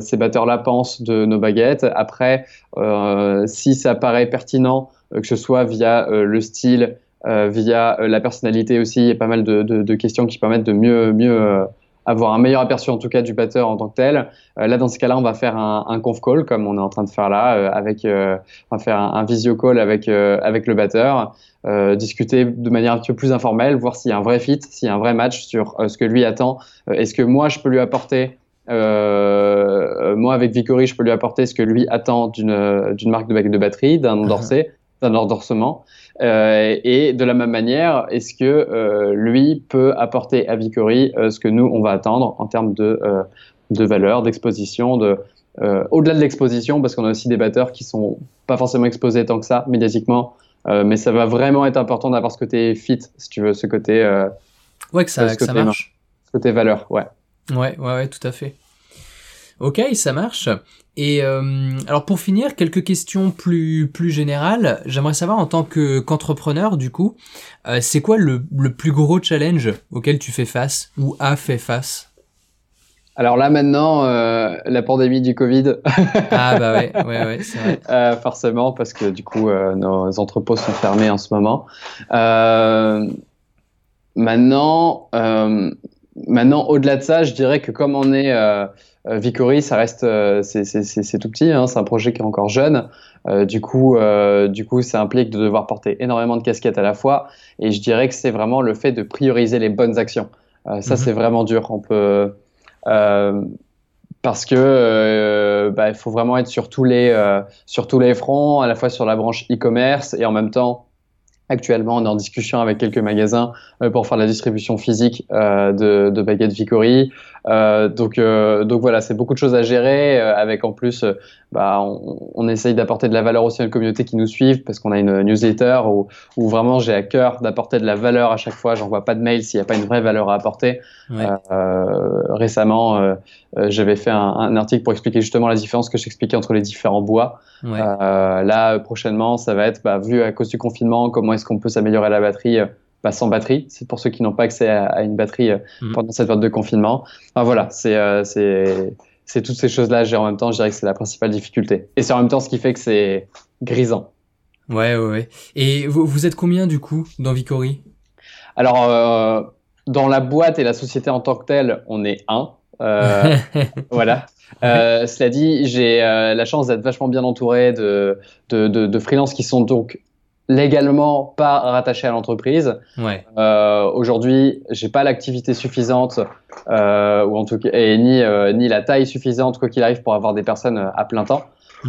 Speaker 2: ces batteurs-là pensent de nos baguettes. Après, si ça paraît pertinent, que ce soit via le style, via la personnalité aussi, il y a pas mal de, de, de questions qui permettent de mieux, mieux avoir un meilleur aperçu en tout cas du batteur en tant que tel. Euh, là, dans ce cas-là, on va faire un, un, conf call comme on est en train de faire là, euh, avec, euh, on va faire un, un, visio call avec avec le batteur, discuter de manière un petit peu plus informelle, voir s'il y a un vrai fit, s'il y a un vrai match sur ce que lui attend. Est-ce que moi je peux lui apporter moi, avec Vicory, je peux lui apporter ce que lui attend d'une marque de batterie, d'un endorsé, d'un endorsement. Euh, et de la même manière, est-ce que euh, lui peut apporter à Vicory euh, ce que nous, on va attendre en termes de, de valeur, d'exposition, de, au-delà de l'exposition, parce qu'on a aussi des batteurs qui sont pas forcément exposés tant que ça médiatiquement, mais ça va vraiment être important d'avoir ce côté fit, si tu veux, ce côté.
Speaker 1: ouais, que ça, que ça marche.
Speaker 2: Ce côté valeur, ouais.
Speaker 1: Ouais, ouais, ouais, tout à fait. Ok, ça marche. Et euh, alors pour finir, quelques questions plus plus générales. J'aimerais savoir en tant que qu'entrepreneur, du coup, euh, c'est quoi le, le, plus gros challenge auquel tu fais face ou a fait face?
Speaker 2: Alors là maintenant, euh, la pandémie du Covid.
Speaker 1: ah bah ouais, ouais, *laughs* ouais, c'est vrai.
Speaker 2: Forcément, parce que du coup, nos entrepôts sont fermés en ce moment. maintenant, maintenant, au-delà de ça, je dirais que comme on est euh, Vicory, ça reste, euh, c'est tout petit, hein, c'est un projet qui est encore jeune. Euh, du coup, du coup, ça implique de devoir porter énormément de casquettes à la fois. Et je dirais que c'est vraiment le fait de prioriser les bonnes actions. ça, mhm. c'est vraiment dur. On peut parce que bah, il faut vraiment être sur tous les sur tous les fronts, à la fois sur la branche e-commerce et en même temps Actuellement, on est en discussion avec quelques magasins euh, pour faire la distribution physique euh, de, de baguettes Vicory. Euh, donc, euh, donc voilà, c'est beaucoup de choses à gérer, euh, avec en plus, bah, on, on essaye d'apporter de la valeur aussi à une communauté qui nous suivent, parce qu'on a une newsletter où, où vraiment j'ai à cœur d'apporter de la valeur à chaque fois. J'envoie pas de mail s'il n'y a pas une vraie valeur à apporter.
Speaker 1: Ouais.
Speaker 2: Euh, récemment, j'avais fait un, un article pour expliquer justement la différence que j'expliquais entre les différents bois.
Speaker 1: Ouais.
Speaker 2: Euh, là, prochainement, ça va être, bah, vu à cause du confinement, comment est-ce qu'on peut s'améliorer la batterie bah, sans batterie. C'est pour ceux qui n'ont pas accès à, à une batterie euh,
Speaker 1: Mhm.
Speaker 2: pendant cette période de confinement. Enfin, voilà, c'est euh, c'est toutes ces choses-là gérer en même temps. Je dirais que c'est la principale difficulté. Et c'est en même temps ce qui fait que c'est grisant.
Speaker 1: Ouais, ouais, ouais. Et vous, vous êtes combien du coup dans Vicory
Speaker 2: Alors, euh, dans la boîte et la société en tant que telle, on est un. Euh, *laughs* voilà. Euh, cela dit, j'ai la chance d'être vachement bien entouré de, de, de, de freelances qui sont donc légalement pas rattachés à l'entreprise.
Speaker 1: Ouais.
Speaker 2: Euh, Aujourd'hui, j'ai pas l'activité suffisante, euh, ou en tout cas, et ni, euh, ni la taille suffisante, quoi qu'il arrive, pour avoir des personnes euh, à plein temps.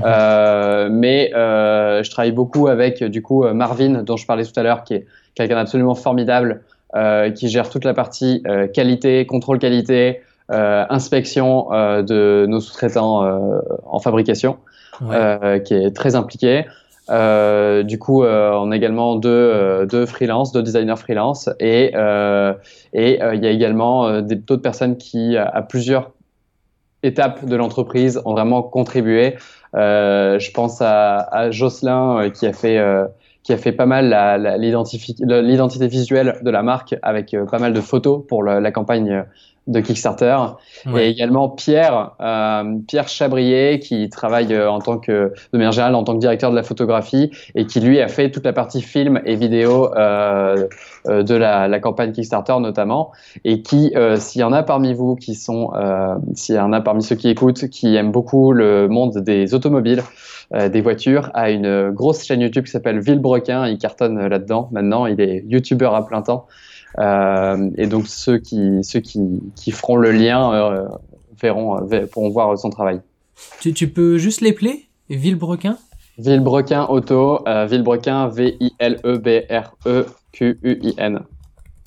Speaker 2: Euh, mais euh, je travaille beaucoup avec du coup Marvin, dont je parlais tout à l'heure, qui est quelqu'un d'absolument formidable, euh, qui gère toute la partie euh, qualité, contrôle qualité, euh, inspection euh, de nos sous-traitants euh, en fabrication,
Speaker 1: Ouais.
Speaker 2: euh, qui est très impliqué. Euh, du coup, euh, on a également deux, euh, deux freelance, deux designers freelance, et euh, et euh, il y a également d'autres personnes qui, à plusieurs étapes de l'entreprise, ont vraiment contribué. Je pense à, à Jocelyn qui a fait qui a fait pas mal l'identité visuelle de la marque avec pas mal de photos pour la campagne de Kickstarter.
Speaker 1: Ouais.
Speaker 2: Et également Pierre, euh, Pierre Chabrier, qui travaille euh, en tant que, de manière générale, en tant que directeur de la photographie et qui lui a fait toute la partie film et vidéo euh, euh, de la, la campagne Kickstarter notamment. Et qui, euh, s'il y en a parmi vous qui sont, s'il y en a parmi ceux qui écoutent, qui aiment beaucoup le monde des automobiles, des voitures, a une grosse chaîne YouTube qui s'appelle Villebrequin. Il cartonne là-dedans. Maintenant, il est youtubeur à plein temps. Euh, et donc ceux qui ceux qui, qui feront le lien euh, verront euh, pourront voir son travail.
Speaker 1: Tu, tu peux juste les plaies Villebrequin?
Speaker 2: Villebrequin Auto, Villebrequin V I L E B R E Q U I N.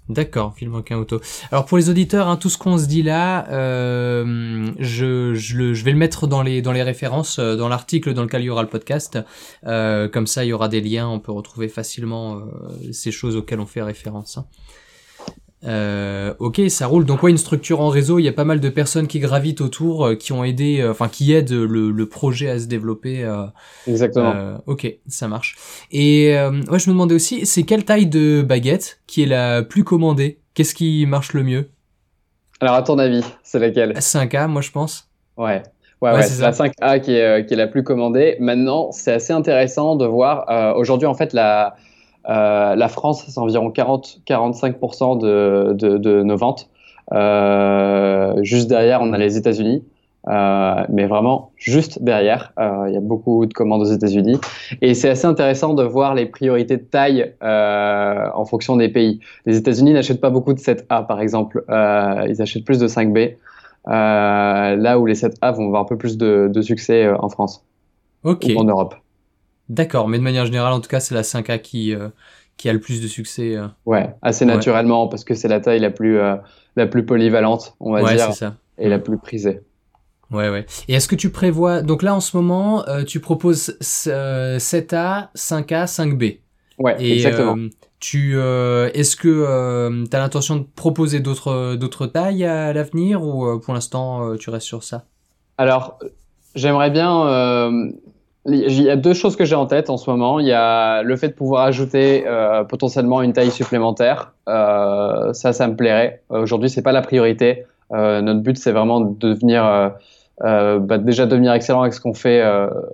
Speaker 1: D'accord, Villebrequin Auto. Alors pour les auditeurs, hein, tout ce qu'on se dit là, euh, je, je, le, je vais le mettre dans les, dans les références, dans l'article dans lequel il y aura le podcast. Euh, comme ça, il y aura des liens, on peut retrouver facilement euh, ces choses auxquelles on fait référence. hein. Euh, ok, ça roule. Donc ouais, une structure en réseau, il y a pas mal de personnes qui gravitent autour, euh, qui ont aidé, euh, enfin qui aident le, le projet à se développer. euh,
Speaker 2: Exactement.
Speaker 1: ok, ça marche. Et euh, ouais, je me demandais aussi, c'est quelle taille de baguette qui est la plus commandée? Qu'est-ce qui marche le mieux?
Speaker 2: Alors à ton avis, c'est laquelle?
Speaker 1: 5A, moi je pense.
Speaker 2: Ouais. Ouais,
Speaker 1: Ouais,
Speaker 2: ouais,
Speaker 1: c'est
Speaker 2: la 5A qui est, qui est la plus commandée. Maintenant, c'est assez intéressant de voir. euh, Aujourd'hui, en fait, la, euh, la France, c'est environ 40-45% de, de, de nos ventes. Euh, juste derrière, on a les États-Unis. Euh, mais vraiment, juste derrière, il y a beaucoup de commandes aux États-Unis. Et c'est assez intéressant de voir les priorités de taille en fonction des pays. Les États-Unis n'achètent pas beaucoup de 7A, par exemple. Ils achètent plus de 5B. Euh, là où les 7A vont avoir un peu plus de, de succès en France ou en Europe.
Speaker 1: D'accord, mais de manière générale, en tout cas, c'est la 5A qui, euh, qui a le plus de succès. euh.
Speaker 2: Ouais, assez
Speaker 1: Ouais.
Speaker 2: naturellement parce que c'est la taille la plus, euh, la plus polyvalente, on va
Speaker 1: ouais,
Speaker 2: dire,
Speaker 1: ça.
Speaker 2: et la plus prisée.
Speaker 1: Ouais, ouais. Et est-ce que tu prévois... Donc là, en ce moment, tu proposes euh, 7A, 5A, 5B.
Speaker 2: Ouais,
Speaker 1: Et
Speaker 2: exactement.
Speaker 1: tu, est-ce que tu as l'intention de proposer d'autres d'autres tailles à l'avenir ou pour l'instant tu restes sur ça?
Speaker 2: Alors, j'aimerais bien. euh, il y a deux choses que j'ai en tête en ce moment. Il y a le fait de pouvoir ajouter euh, potentiellement une taille supplémentaire. Euh, ça, ça me plairait. Euh, Aujourd'hui, c'est pas la priorité. Euh, notre but, c'est vraiment de devenir euh, euh, bah, déjà devenir excellent avec ce qu'on fait,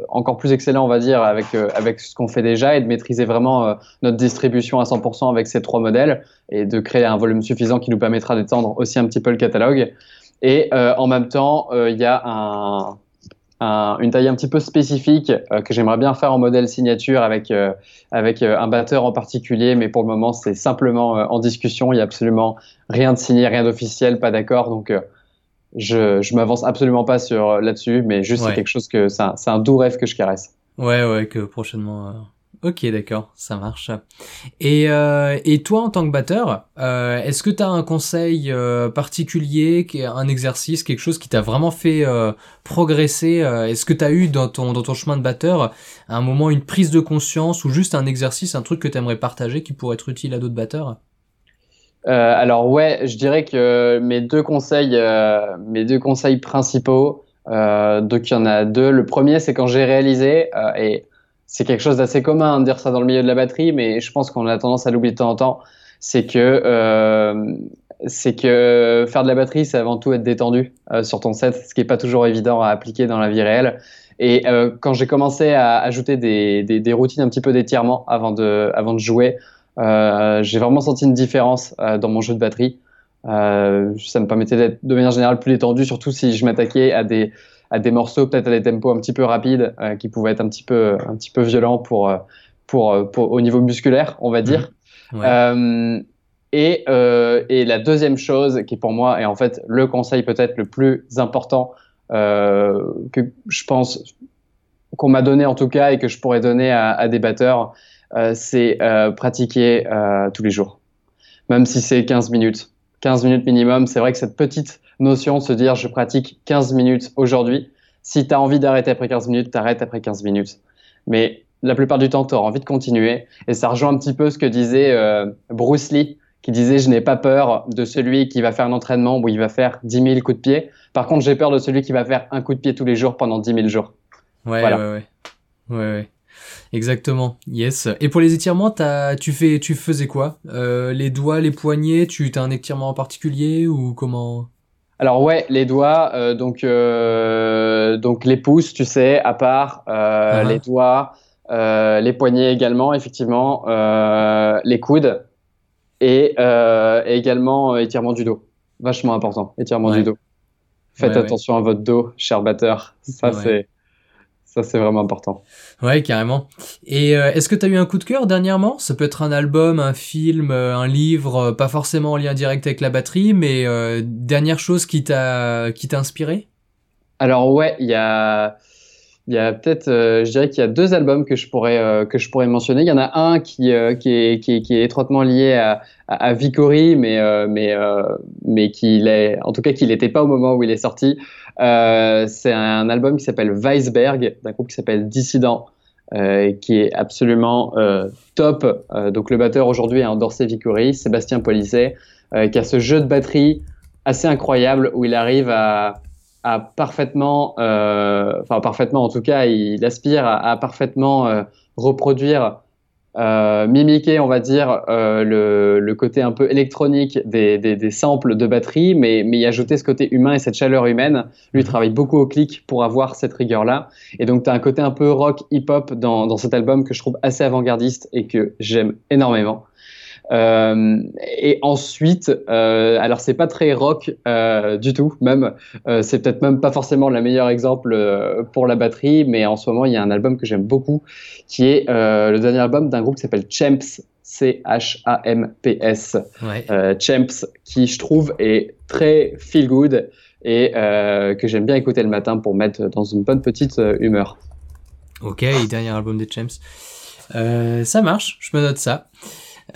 Speaker 2: encore plus excellent, on va dire, avec avec ce qu'on fait déjà et de maîtriser vraiment notre distribution à 100% avec ces trois modèles et de créer un volume suffisant qui nous permettra d'étendre aussi un petit peu le catalogue. Et en même temps, il y a un, un- une taille un petit peu spécifique euh, que j'aimerais bien faire en modèle signature avec, euh, avec euh, un batteur en particulier, mais pour le moment, c'est simplement en discussion. Il n'y a absolument rien de signé, rien d'officiel, pas d'accord. Donc, je, je m'avance absolument pas sur là-dessus, mais juste
Speaker 1: Ouais.
Speaker 2: c'est quelque chose que c'est un, c'est un doux rêve que je caresse.
Speaker 1: Ouais, ouais, que prochainement. Euh, Ok, d'accord, ça marche. Et, euh, et toi, en tant que batteur, euh, est-ce que tu as un conseil euh, particulier, un exercice, quelque chose qui t'a vraiment fait euh, progresser euh, Est-ce que tu as eu dans ton, dans ton chemin de batteur à un moment une prise de conscience ou juste un exercice, un truc que tu aimerais partager qui pourrait être utile à d'autres batteurs?
Speaker 2: Alors ouais, je dirais que mes deux conseils, mes deux conseils principaux, donc il y en a deux. Le premier, c'est quand j'ai réalisé, et c'est quelque chose d'assez commun de dire ça dans le milieu de la batterie, mais je pense qu'on a tendance à l'oublier de temps en temps. C'est que euh, c'est que faire de la batterie, c'est avant tout être détendu euh, sur ton set, ce qui est pas toujours évident à appliquer dans la vie réelle. Et euh, quand j'ai commencé à ajouter des, des, routines un petit peu d'étirement avant de, avant de jouer, euh, j'ai vraiment senti une différence dans mon jeu de batterie. Ça me permettait d'être de manière générale plus détendu, surtout si je m'attaquais à des, à des morceaux, peut-être à des tempos un petit peu rapides, euh, qui pouvaient être un petit peu, un petit peu violents pour, euh, pour, euh, pour, au niveau musculaire, on va dire.
Speaker 1: Ouais.
Speaker 2: et, et la deuxième chose, qui pour moi est en fait le conseil peut-être le plus important que je pense qu'on m'a donné en tout cas et que je pourrais donner à, à des batteurs, c'est pratiquer tous les jours, même si c'est 15 minutes. 15 minutes minimum, c'est vrai que cette petite notion de se dire je pratique 15 minutes aujourd'hui. Si tu as envie d'arrêter après 15 minutes, t'arrêtes après 15 minutes. Mais la plupart du temps, tu auras envie de continuer. Et ça rejoint un petit peu ce que disait euh, Bruce Lee, qui disait je n'ai pas peur de celui qui va faire un entraînement où il va faire 10 000 coups de pied. Par contre, j'ai peur de celui qui va faire un coup de pied tous les jours pendant 10 000 jours.
Speaker 1: Ouais, voilà. ouais, ouais. Ouais, ouais. Exactement, yes. Et pour les étirements, as, tu, fais, tu faisais quoi? Euh, Les doigts, les poignets, tu as un étirement en particulier ou comment?
Speaker 2: Alors ouais, les doigts, euh, donc euh, donc les pouces, tu sais, à part euh, uh -huh. les doigts, euh, les poignets également, effectivement, euh, les coudes et, euh, et également étirement du dos, vachement important, étirement
Speaker 1: ouais.
Speaker 2: du dos. Faites
Speaker 1: Ouais,
Speaker 2: attention à votre dos, cher batteur. Ça c'est ça c'est vraiment important.
Speaker 1: Ouais, carrément. Et euh, est-ce que tu as eu un coup de cœur dernièrement? Ça peut être un album, un film, euh, un livre, euh, pas forcément en lien direct avec la batterie, mais euh, dernière chose qui t'a qui t'a inspiré?
Speaker 2: Alors ouais, il y a il y a peut-être, euh, je dirais qu'il y a deux albums que je pourrais euh, que je pourrais mentionner. Il y en a un qui euh, qui, est, qui, qui étroitement lié à, à, à Vicori, mais mais mais qu'il est, en tout cas qu'il n'était pas au moment où il est sorti. C'est un album qui s'appelle Weisberg, d'un groupe qui s'appelle Dissident, qui est absolument top. Donc le batteur aujourd'hui est endorsé Vicori, Sébastien Polisset, qui a ce jeu de batterie assez incroyable où il arrive à à parfaitement, euh, enfin parfaitement en tout cas, il aspire à, à parfaitement euh, reproduire, euh, mimiquer, on va dire, euh, le, le, côté un peu électronique des, des, des, samples de batterie, mais, mais y ajouter ce côté humain et cette chaleur humaine. Lui travaille beaucoup au clic pour avoir cette rigueur-là. Et donc tu as un côté un peu rock, hip-hop dans, dans cet album que je trouve assez avant-gardiste et que j'aime énormément. Euh, et ensuite, euh, alors c'est pas très rock euh, du tout, même euh, c'est peut-être même pas forcément le meilleur exemple pour la batterie, mais en ce moment il y a un album que j'aime beaucoup, qui est le dernier album d'un groupe qui s'appelle Champs, C-H-A-M-P-S,
Speaker 1: ouais.
Speaker 2: Champs, qui je trouve est très feel good et que j'aime bien écouter le matin pour mettre dans une bonne petite humeur.
Speaker 1: Ok, dernier album des Champs. ça marche, je me note ça.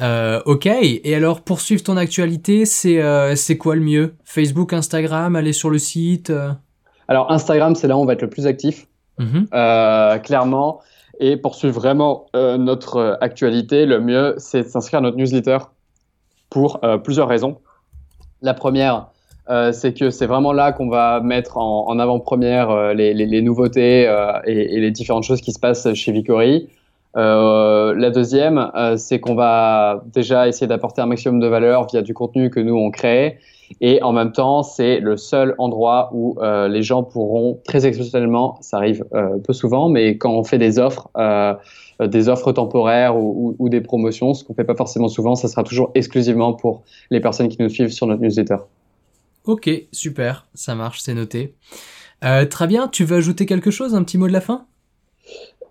Speaker 1: Euh, ok, et alors pour suivre ton actualité, c'est euh, quoi le mieux? Facebook, Instagram, aller sur le site euh...
Speaker 2: Alors Instagram, c'est là où on va être le plus actif,
Speaker 1: mm
Speaker 2: -hmm. clairement. Et pour suivre vraiment euh, notre actualité, le mieux, c'est de s'inscrire à notre newsletter pour euh, plusieurs raisons. La première, euh, c'est que c'est vraiment là qu'on va mettre en, en avant-première les, les, les, nouveautés et, et, les différentes choses qui se passent chez Vicori. Euh, la deuxième, euh, c'est qu'on va déjà essayer d'apporter un maximum de valeur via du contenu que nous on crée. Et en même temps, c'est le seul endroit où euh, les gens pourront très exceptionnellement, ça arrive euh, peu souvent, mais quand on fait des offres, euh, des offres temporaires ou, ou, ou des promotions, ce qu'on fait pas forcément souvent, ça sera toujours exclusivement pour les personnes qui nous suivent sur notre newsletter.
Speaker 1: Ok, super, ça marche, c'est noté. Euh, très bien, tu veux ajouter quelque chose, un petit mot de la fin?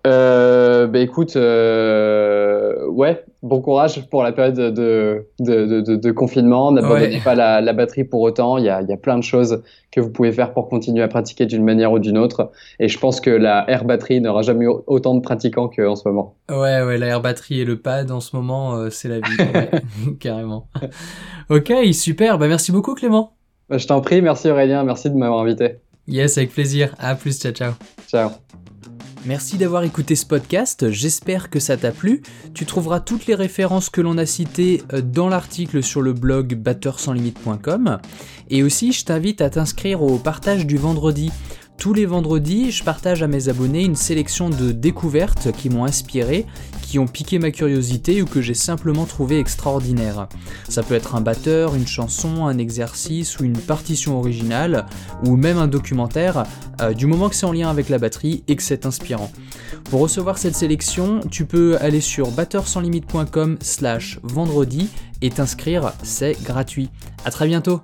Speaker 2: Euh, bah écoute, euh, ouais, bon courage pour la période de, de, de, de confinement. N'abandonnez pas la, la, batterie pour autant. Il y, a, il y a plein de choses que vous pouvez faire pour continuer à pratiquer d'une manière ou d'une autre. Et je pense que la air batterie n'aura jamais autant de pratiquants qu'en ce moment.
Speaker 1: Ouais, ouais, la air batterie et le pad en ce moment, euh, c'est la vie. *laughs* carrément. ok, super. Bah merci beaucoup Clément.
Speaker 2: Bah, je t'en prie, merci Aurélien, merci de m'avoir invité.
Speaker 1: Yes, avec plaisir. À plus, ciao, ciao.
Speaker 2: Ciao.
Speaker 1: Merci d'avoir écouté ce podcast, j'espère que ça t'a plu. Tu trouveras toutes les références que l'on a citées euh, dans l'article sur le blog batteursanslimite.com. Et aussi, je t'invite à t'inscrire au partage du vendredi. Tous les vendredis, je partage à mes abonnés une sélection de découvertes qui m'ont inspiré, qui ont piqué ma curiosité ou que j'ai simplement trouvé extraordinaire. Ça peut être un batteur, une chanson, un exercice ou une partition originale, ou même un documentaire, euh, du moment que c'est en lien avec la batterie et que c'est inspirant. Pour recevoir cette sélection, tu peux aller sur batteursanslimite.com slash vendredi et t'inscrire, c'est gratuit. A très bientôt